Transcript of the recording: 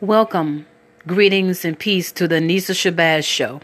Welcome, greetings, and peace to the Nisa Shabazz Show.